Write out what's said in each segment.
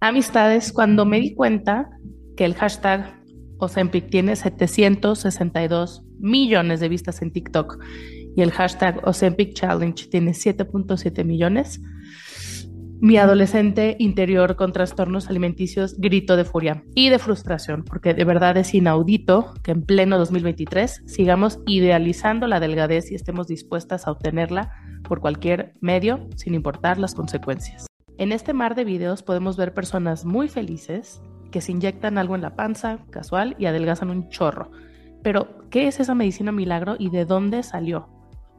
amistades cuando me di cuenta que el hashtag Ozempic tiene 762 millones de vistas en TikTok y el hashtag Ozempic Challenge tiene 7.7 millones. Mi adolescente interior con trastornos alimenticios grito de furia y de frustración, porque de verdad es inaudito que en pleno 2023 sigamos idealizando la delgadez y estemos dispuestas a obtenerla por cualquier medio, sin importar las consecuencias. En este mar de videos podemos ver personas muy felices que se inyectan algo en la panza, casual, y adelgazan un chorro. Pero, ¿qué es esa medicina milagro y de dónde salió?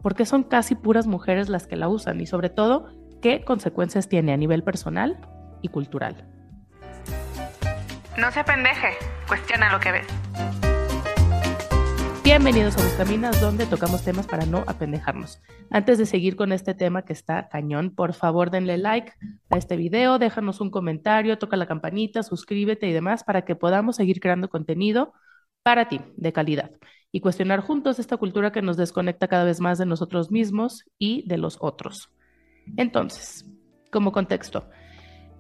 ¿Por qué son casi puras mujeres las que la usan? Y sobre todo, ¿qué consecuencias tiene a nivel personal y cultural? No se pendeje, cuestiona lo que ves. Bienvenidos a Buscaminas, donde tocamos temas para no apendejarnos. Antes de seguir con este tema que está cañón, por favor denle like a este video, déjanos un comentario, toca la campanita, suscríbete y demás para que podamos seguir creando contenido para ti de calidad y cuestionar juntos esta cultura que nos desconecta cada vez más de nosotros mismos y de los otros. Entonces, como contexto,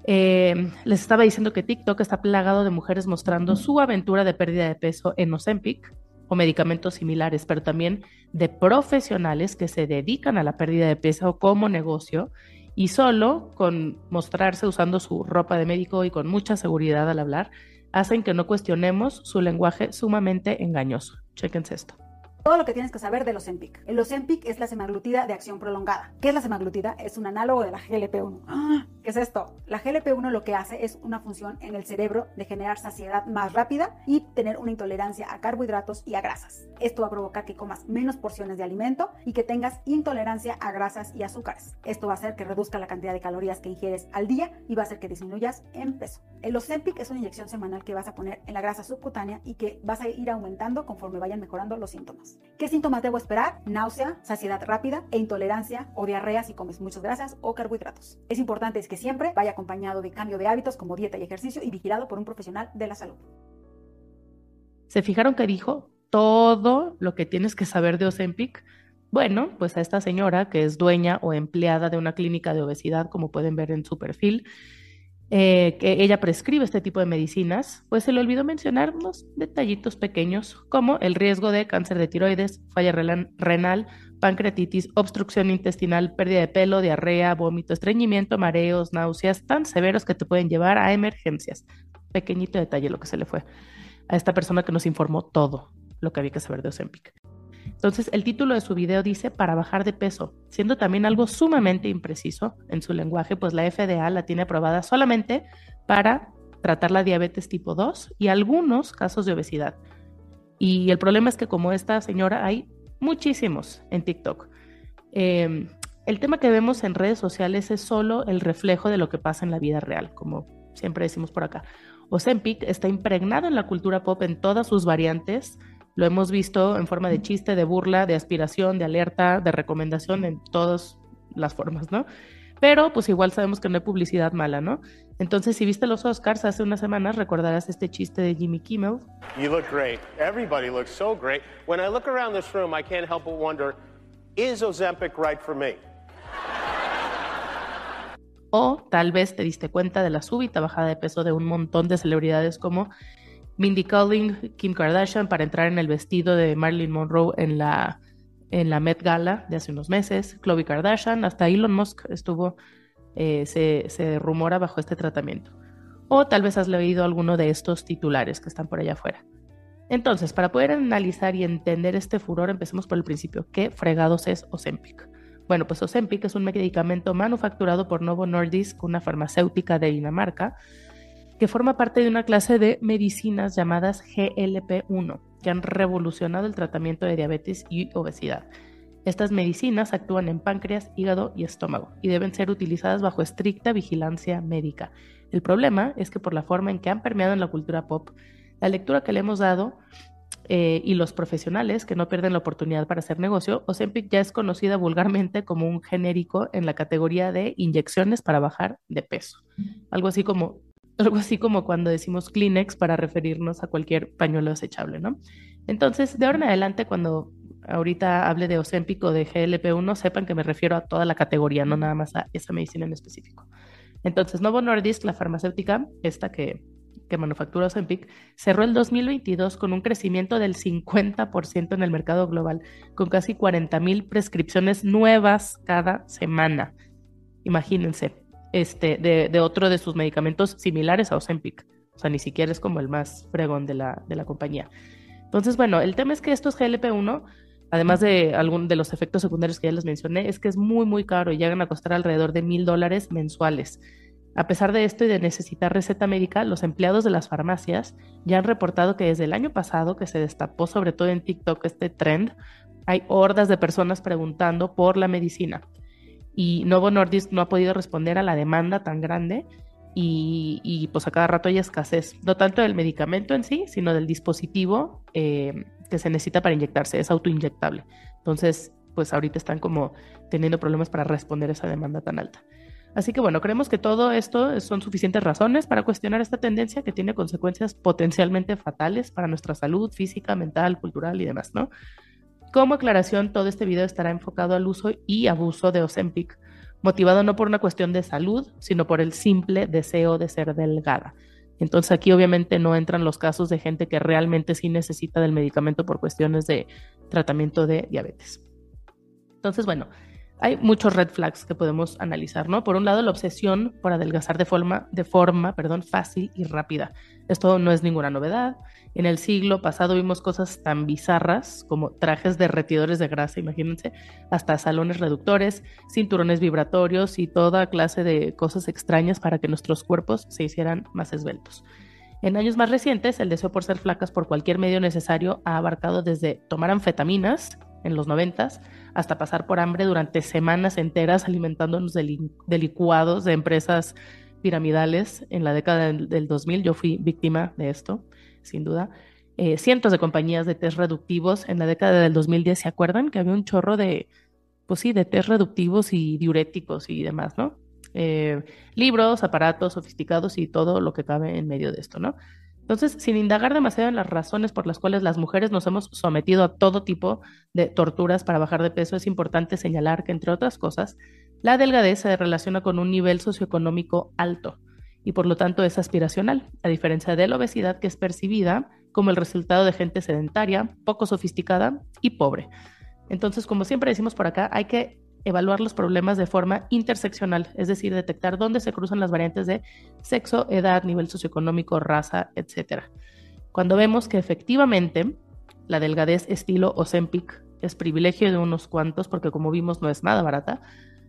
eh, les estaba diciendo que TikTok está plagado de mujeres mostrando su aventura de pérdida de peso en Ozempic o medicamentos similares, pero también de profesionales que se dedican a la pérdida de peso como negocio y solo con mostrarse usando su ropa de médico y con mucha seguridad al hablar, hacen que no cuestionemos su lenguaje sumamente engañoso. Chequense esto. Todo lo que tienes que saber de los Ozempic. El Ozempic es la semaglutida de acción prolongada. ¿Qué es la semaglutida? Es un análogo de la GLP-1. ¡Ah! ¿Qué es esto? La GLP-1 lo que hace es una función en el cerebro de generar saciedad más rápida y tener una intolerancia a carbohidratos y a grasas. Esto va a provocar que comas menos porciones de alimento y que tengas intolerancia a grasas y azúcares. Esto va a hacer que reduzca la cantidad de calorías que ingieres al día y va a hacer que disminuyas en peso. El Ozempic es una inyección semanal que vas a poner en la grasa subcutánea y que vas a ir aumentando conforme vayan mejorando los síntomas. ¿Qué síntomas debo esperar? Náusea, saciedad rápida e intolerancia o diarrea si comes muchas grasas o carbohidratos. Es importante que siempre vaya acompañado de cambio de hábitos como dieta y ejercicio y vigilado por un profesional de la salud. ¿Se fijaron que dijo todo lo que tienes que saber de Ozempic? Bueno, pues a esta señora que es dueña o empleada de una clínica de obesidad, como pueden ver en su perfil, eh, que ella prescribe este tipo de medicinas, pues se le olvidó mencionar unos detallitos pequeños como el riesgo de cáncer de tiroides, falla renal, pancreatitis, obstrucción intestinal, pérdida de pelo, diarrea, vómito, estreñimiento, mareos, náuseas tan severos que te pueden llevar a emergencias. Pequeñito detalle lo que se le fue a esta persona que nos informó todo lo que había que saber de Ozempic. Entonces, el título de su video dice para bajar de peso, siendo también algo sumamente impreciso en su lenguaje, pues la FDA la tiene aprobada solamente para tratar la diabetes tipo 2 y algunos casos de obesidad. Y el problema es que como esta señora hay muchísimos en TikTok. Em, el tema que vemos en redes sociales es solo el reflejo de lo que pasa en la vida real, como siempre decimos por acá. Ozempic está impregnado en la cultura pop en todas sus variantes. Lo hemos visto en forma de chiste, de burla, de aspiración, de alerta, de recomendación en todas las formas, ¿no? Pero pues igual sabemos que no hay publicidad mala, ¿no? Entonces, si viste los Oscars hace unas semanas, recordarás este chiste de Jimmy Kimmel. You look great. Everybody looks so great. When I look around this room, I can't help but wonder, is Ozempic right for me? O tal vez te diste cuenta de la súbita bajada de peso de un montón de celebridades como Mindy Kaling, Kim Kardashian para entrar en el vestido de Marilyn Monroe en la en la Met Gala de hace unos meses, Khloe Kardashian, hasta Elon Musk estuvo, eh, se, se rumora bajo este tratamiento. O tal vez has leído alguno de estos titulares que están por allá afuera. Entonces, para poder analizar y entender este furor, empecemos por el principio. ¿Qué fregados es Ozempic? Bueno, pues Ozempic es un medicamento manufacturado por Novo Nordisk, una farmacéutica de Dinamarca, que forma parte de una clase de medicinas llamadas GLP-1, que han revolucionado el tratamiento de diabetes y obesidad. Estas medicinas actúan en páncreas, hígado y estómago y deben ser utilizadas bajo estricta vigilancia médica. El problema es que por la forma en que han permeado en la cultura pop, la lectura que le hemos dado eh, y los profesionales que no pierden la oportunidad para hacer negocio, Ozempic ya es conocida vulgarmente como un genérico en la categoría de inyecciones para bajar de peso. Algo así como algo así como cuando decimos Kleenex para referirnos a cualquier pañuelo desechable, ¿no? Entonces, de ahora en adelante, cuando ahorita hable de Ozempic o de GLP-1, sepan que me refiero a toda la categoría, no nada más a esa medicina en específico. Entonces, Novo Nordisk, la farmacéutica, esta que, que manufactura Ozempic, cerró el 2022 con un crecimiento del 50% en el mercado global, con casi 40 mil prescripciones nuevas cada semana. Imagínense, este, de, de, otro de sus medicamentos similares a Ozempic. O sea, ni siquiera es como el más fregón de la, de la compañía. Entonces, bueno, el tema es que estos GLP-1 además de algún de los efectos secundarios que ya les mencioné, es que es muy, muy caro y llegan a costar alrededor de mil dólares mensuales. A pesar de esto y de necesitar receta médica, los empleados de las farmacias ya han reportado que desde el año pasado, que se destapó sobre todo en TikTok este trend, hay hordas de personas preguntando por la medicina. Y Novo Nordisk no ha podido responder a la demanda tan grande y, pues a cada rato hay escasez, no tanto del medicamento en sí, sino del dispositivo eh, que se necesita para inyectarse, es autoinyectable. Entonces, pues ahorita están como teniendo problemas para responder a esa demanda tan alta. Así que bueno, creemos que todo esto son suficientes razones para cuestionar esta tendencia que tiene consecuencias potencialmente fatales para nuestra salud física, mental, cultural y demás, ¿no? Como aclaración, todo este video estará enfocado al uso y abuso de Ozempic, motivado no por una cuestión de salud, sino por el simple deseo de ser delgada. Entonces aquí obviamente no entran los casos de gente que realmente sí necesita del medicamento por cuestiones de tratamiento de diabetes. Entonces, bueno, hay muchos red flags que podemos analizar, ¿no? Por un lado, la obsesión por adelgazar de forma, de forma perdón, fácil y rápida. Esto no es ninguna novedad. En el siglo pasado vimos cosas tan bizarras como trajes derretidores de grasa, imagínense, hasta salones reductores, cinturones vibratorios y toda clase de cosas extrañas para que nuestros cuerpos se hicieran más esbeltos. En años más recientes, el deseo por ser flacas por cualquier medio necesario ha abarcado desde tomar anfetaminas en los noventas hasta pasar por hambre durante semanas enteras alimentándonos de, licuados de empresas piramidales en la década del, 2000. Yo fui víctima de esto, sin duda. Eh, cientos de compañías de test reductivos en la década del 2010, ¿se acuerdan? Que había un chorro de, pues sí, de test reductivos y diuréticos y demás, ¿no? Eh, libros, aparatos sofisticados y todo lo que cabe en medio de esto, ¿no? Entonces, sin indagar demasiado en las razones por las cuales las mujeres nos hemos sometido a todo tipo de torturas para bajar de peso, es importante señalar que, entre otras cosas, la delgadez se relaciona con un nivel socioeconómico alto y por lo tanto es aspiracional, a diferencia de la obesidad que es percibida como el resultado de gente sedentaria, poco sofisticada y pobre. Entonces, como siempre decimos por acá, hay que evaluar los problemas de forma interseccional, es decir, detectar dónde se cruzan las variantes de sexo, edad, nivel socioeconómico, raza, etc. Cuando vemos que efectivamente la delgadez estilo Ozempic es privilegio de unos cuantos, porque como vimos no es nada barata,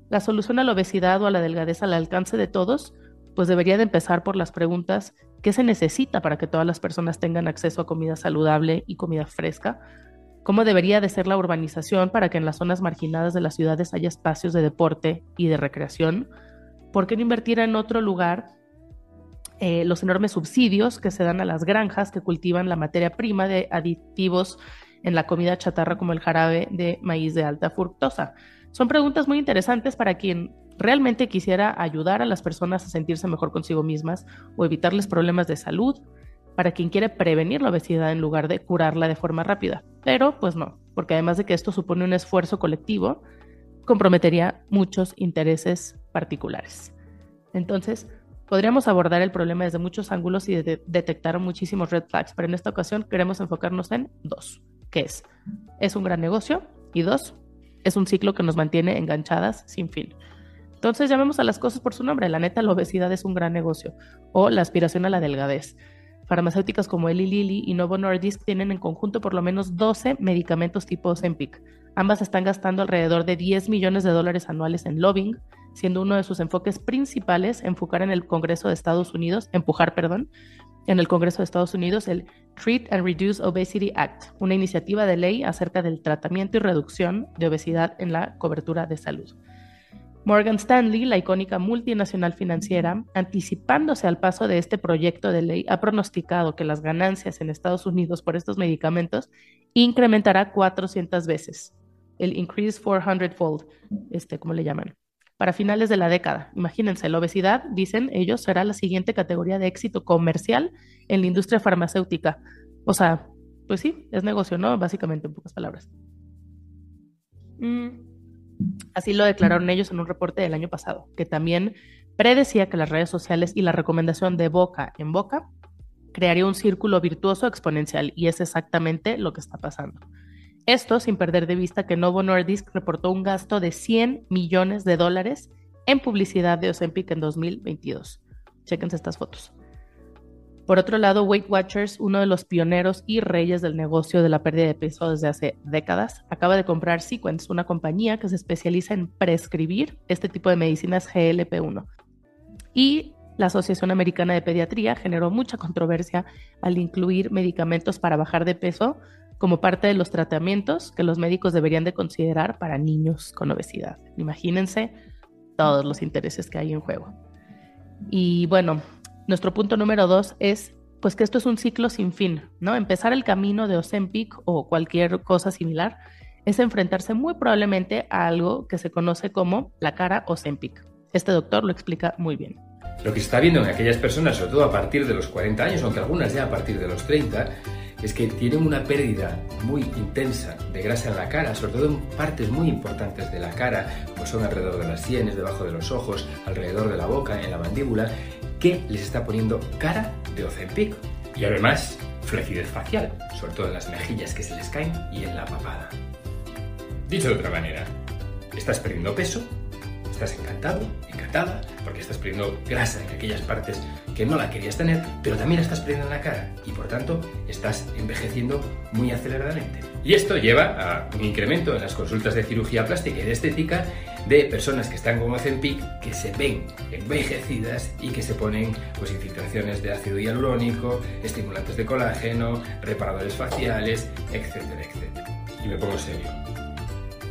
la solución a la obesidad o a la delgadez al alcance de todos, pues debería de empezar por las preguntas ¿qué se necesita para que todas las personas tengan acceso a comida saludable y comida fresca? Cómo debería de ser la urbanización para que en las zonas marginadas de las ciudades haya espacios de deporte y de recreación. ¿Por qué no invertir en otro lugar eh, los enormes subsidios que se dan a las granjas que cultivan la materia prima de aditivos en la comida chatarra como el jarabe de maíz de alta fructosa? Son preguntas muy interesantes para quien realmente quisiera ayudar a las personas a sentirse mejor consigo mismas o evitarles problemas de salud, para quien quiere prevenir la obesidad en lugar de curarla de forma rápida. Pero pues no, porque además de que esto supone un esfuerzo colectivo, comprometería muchos intereses particulares. Entonces, podríamos abordar el problema desde muchos ángulos y detectar muchísimos red flags, pero en esta ocasión queremos enfocarnos en dos, que es, es un gran negocio y dos, es un ciclo que nos mantiene enganchadas sin fin. Entonces llamemos a las cosas por su nombre. La neta, la obesidad es un gran negocio o la aspiración a la delgadez. Farmacéuticas como Eli Lilly y Novo Nordisk tienen en conjunto por lo menos 12 medicamentos tipo Ozempic. Ambas están gastando alrededor de 10 millones de dólares anuales en lobbying, siendo uno de sus enfoques principales enfocar en el Congreso de Estados Unidos, empujar, perdón, en el Congreso de Estados Unidos el Treat and Reduce Obesity Act, una iniciativa de ley acerca del tratamiento y reducción de obesidad en la cobertura de salud. Morgan Stanley, la icónica multinacional financiera, anticipándose al paso de este proyecto de ley, ha pronosticado que las ganancias en Estados Unidos por estos medicamentos incrementará 400 veces, el increase 400 fold, este, como le llaman, para finales de la década. Imagínense, la obesidad, dicen ellos, será la siguiente categoría de éxito comercial en la industria farmacéutica. O sea, pues sí, es negocio, ¿no? Básicamente, en pocas palabras. Mm. Así lo declararon ellos en un reporte del año pasado, que también predecía que las redes sociales y la recomendación de boca en boca crearía un círculo virtuoso exponencial y es exactamente lo que está pasando. Esto sin perder de vista que Novo Nordisk reportó un gasto de 100 millones de dólares en publicidad de Ozempic en 2022. Chequense estas fotos. Por otro lado, Weight Watchers, uno de los pioneros y reyes del negocio de la pérdida de peso desde hace décadas, acaba de comprar Sequence, una compañía que se especializa en prescribir este tipo de medicinas GLP-1. Y la Asociación Americana de Pediatría generó mucha controversia al incluir medicamentos para bajar de peso como parte de los tratamientos que los médicos deberían de considerar para niños con obesidad. Imagínense todos los intereses que hay en juego. Y bueno, nuestro punto número dos es pues que esto es un ciclo sin fin, ¿no? Empezar el camino de Ozempic o cualquier cosa similar es enfrentarse muy probablemente a algo que se conoce como la cara Ozempic. Este doctor lo explica muy bien. Lo que se está viendo en aquellas personas, sobre todo a partir de los 40 años, aunque algunas ya a partir de los 30, es que tienen una pérdida muy intensa de grasa en la cara, sobre todo en partes muy importantes de la cara, como son alrededor de las sienes, debajo de los ojos, alrededor de la boca, en la mandíbula, que les está poniendo cara de Ozempic. Y además, flacidez facial, sobre todo en las mejillas que se les caen y en la papada. Dicho de otra manera, estás perdiendo peso, estás encantado, encantada, porque estás perdiendo grasa en aquellas partes que no la querías tener, pero también estás perdiendo en la cara y por tanto estás envejeciendo muy aceleradamente. Y esto lleva a un incremento en las consultas de cirugía plástica y de estética de personas que están con Ozempic que se ven envejecidas y que se ponen pues, infiltraciones de ácido hialurónico, estimulantes de colágeno, reparadores faciales, etcétera, etcétera. Y me pongo serio.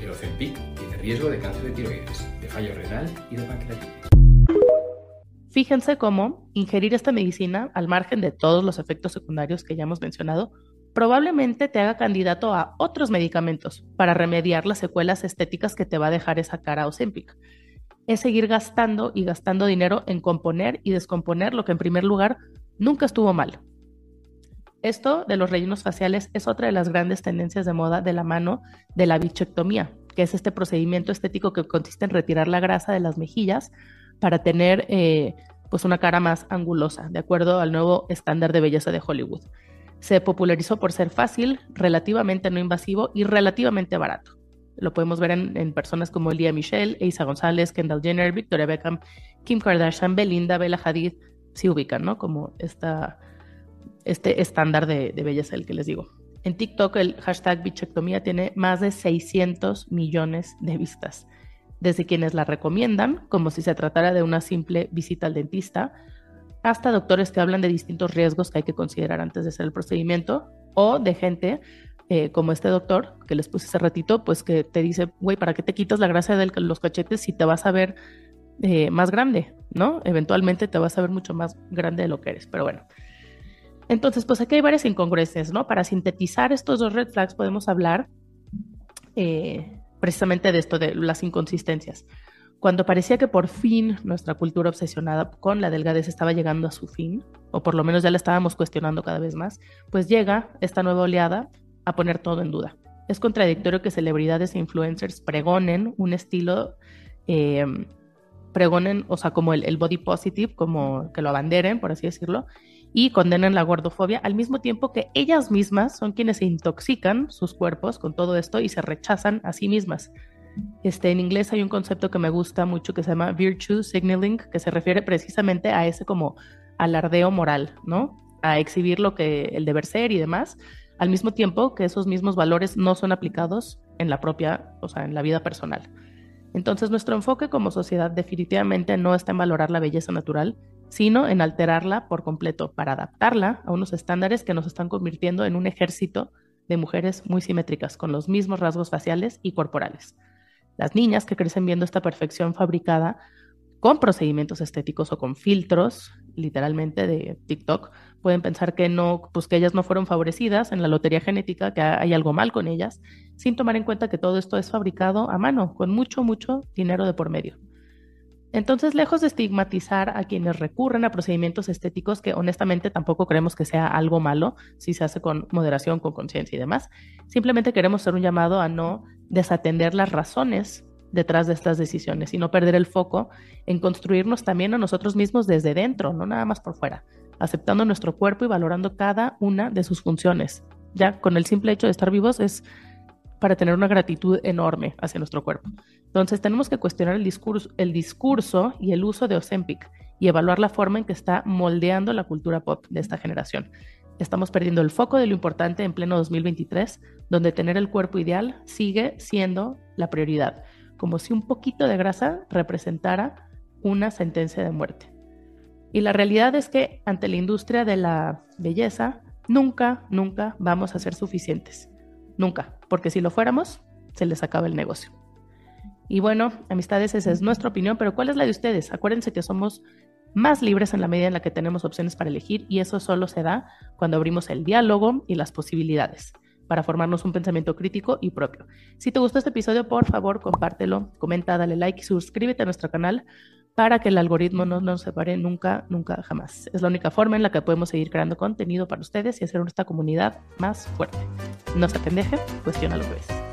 El Ozempic tiene riesgo de cáncer de tiroides fallo renal y de pancreatitis. Fíjense cómo ingerir esta medicina, al margen de todos los efectos secundarios que ya hemos mencionado, probablemente te haga candidato a otros medicamentos para remediar las secuelas estéticas que te va a dejar esa cara Ozempic. Es seguir gastando y gastando dinero en componer y descomponer lo que en primer lugar nunca estuvo mal. Esto de los rellenos faciales es otra de las grandes tendencias de moda de la mano de la bichectomía, que es este procedimiento estético que consiste en retirar la grasa de las mejillas para tener eh, pues una cara más angulosa, de acuerdo al nuevo estándar de belleza de Hollywood. Se popularizó por ser fácil, relativamente no invasivo y relativamente barato. Lo podemos ver en, personas como Elia Michelle, Isa González, Kendall Jenner, Victoria Beckham, Kim Kardashian, Belinda, Bella Hadid, se ubican, ¿no? Como esta, este estándar de, de belleza del que les digo. En TikTok el hashtag bichectomía tiene más de 600 millones de vistas, desde quienes la recomiendan, como si se tratara de una simple visita al dentista, hasta doctores que hablan de distintos riesgos que hay que considerar antes de hacer el procedimiento, o de gente eh, como este doctor que les puse hace ratito, pues que te dice, güey, ¿para qué te quitas la grasa de los cachetes si te vas a ver eh, más grande, ¿no? Eventualmente te vas a ver mucho más grande de lo que eres, pero bueno. Entonces, pues aquí hay varias incongruencias, ¿no? Para sintetizar estos dos red flags podemos hablar eh, precisamente de esto, de las inconsistencias. Cuando parecía que por fin nuestra cultura obsesionada con la delgadez estaba llegando a su fin, o por lo menos ya la estábamos cuestionando cada vez más, pues llega esta nueva oleada a poner todo en duda. Es contradictorio que celebridades e influencers pregonen un estilo, eh, pregonen, o sea, como el, el, body positive, como que lo abanderen, por así decirlo, y condenan la gordofobia, al mismo tiempo que ellas mismas son quienes se intoxican sus cuerpos con todo esto y se rechazan a sí mismas. Este, en inglés hay un concepto que me gusta mucho que se llama virtue signaling, que se refiere precisamente a ese como alardeo moral, ¿no? A exhibir lo que el deber ser y demás, al mismo tiempo que esos mismos valores no son aplicados en la propia, o sea, en la vida personal. Entonces, nuestro enfoque como sociedad definitivamente no está en valorar la belleza natural, sino en alterarla por completo para adaptarla a unos estándares que nos están convirtiendo en un ejército de mujeres muy simétricas, con los mismos rasgos faciales y corporales. Las niñas que crecen viendo esta perfección fabricada con procedimientos estéticos o con filtros, literalmente de TikTok, pueden pensar que no, pues que ellas no fueron favorecidas en la lotería genética, que hay algo mal con ellas, sin tomar en cuenta que todo esto es fabricado a mano, con mucho, mucho dinero de por medio. Entonces, lejos de estigmatizar a quienes recurren a procedimientos estéticos, que honestamente tampoco creemos que sea algo malo si se hace con moderación, con conciencia y demás, simplemente queremos hacer un llamado a no desatender las razones detrás de estas decisiones y no perder el foco en construirnos también a nosotros mismos desde dentro, no nada más por fuera, aceptando nuestro cuerpo y valorando cada una de sus funciones. Ya con el simple hecho de estar vivos es para tener una gratitud enorme hacia nuestro cuerpo. Entonces tenemos que cuestionar el discurso, el discurso y el uso de Ozempic y evaluar la forma en que está moldeando la cultura pop de esta generación. Estamos perdiendo el foco de lo importante en pleno 2023, donde tener el cuerpo ideal sigue siendo la prioridad, como si un poquito de grasa representara una sentencia de muerte. Y la realidad es que ante la industria de la belleza, nunca, nunca vamos a ser suficientes. Nunca, porque si lo fuéramos, se les acaba el negocio. Y bueno, amistades, esa es nuestra opinión, pero ¿cuál es la de ustedes? Acuérdense que somos más libres en la medida en la que tenemos opciones para elegir y eso solo se da cuando abrimos el diálogo y las posibilidades para formarnos un pensamiento crítico y propio. Si te gustó este episodio, por favor, compártelo, comenta, dale like y suscríbete a nuestro canal para que el algoritmo no nos separe nunca, nunca, jamás. Es la única forma en la que podemos seguir creando contenido para ustedes y hacer nuestra comunidad más fuerte. No se pendeje, cuestiona lo que ves.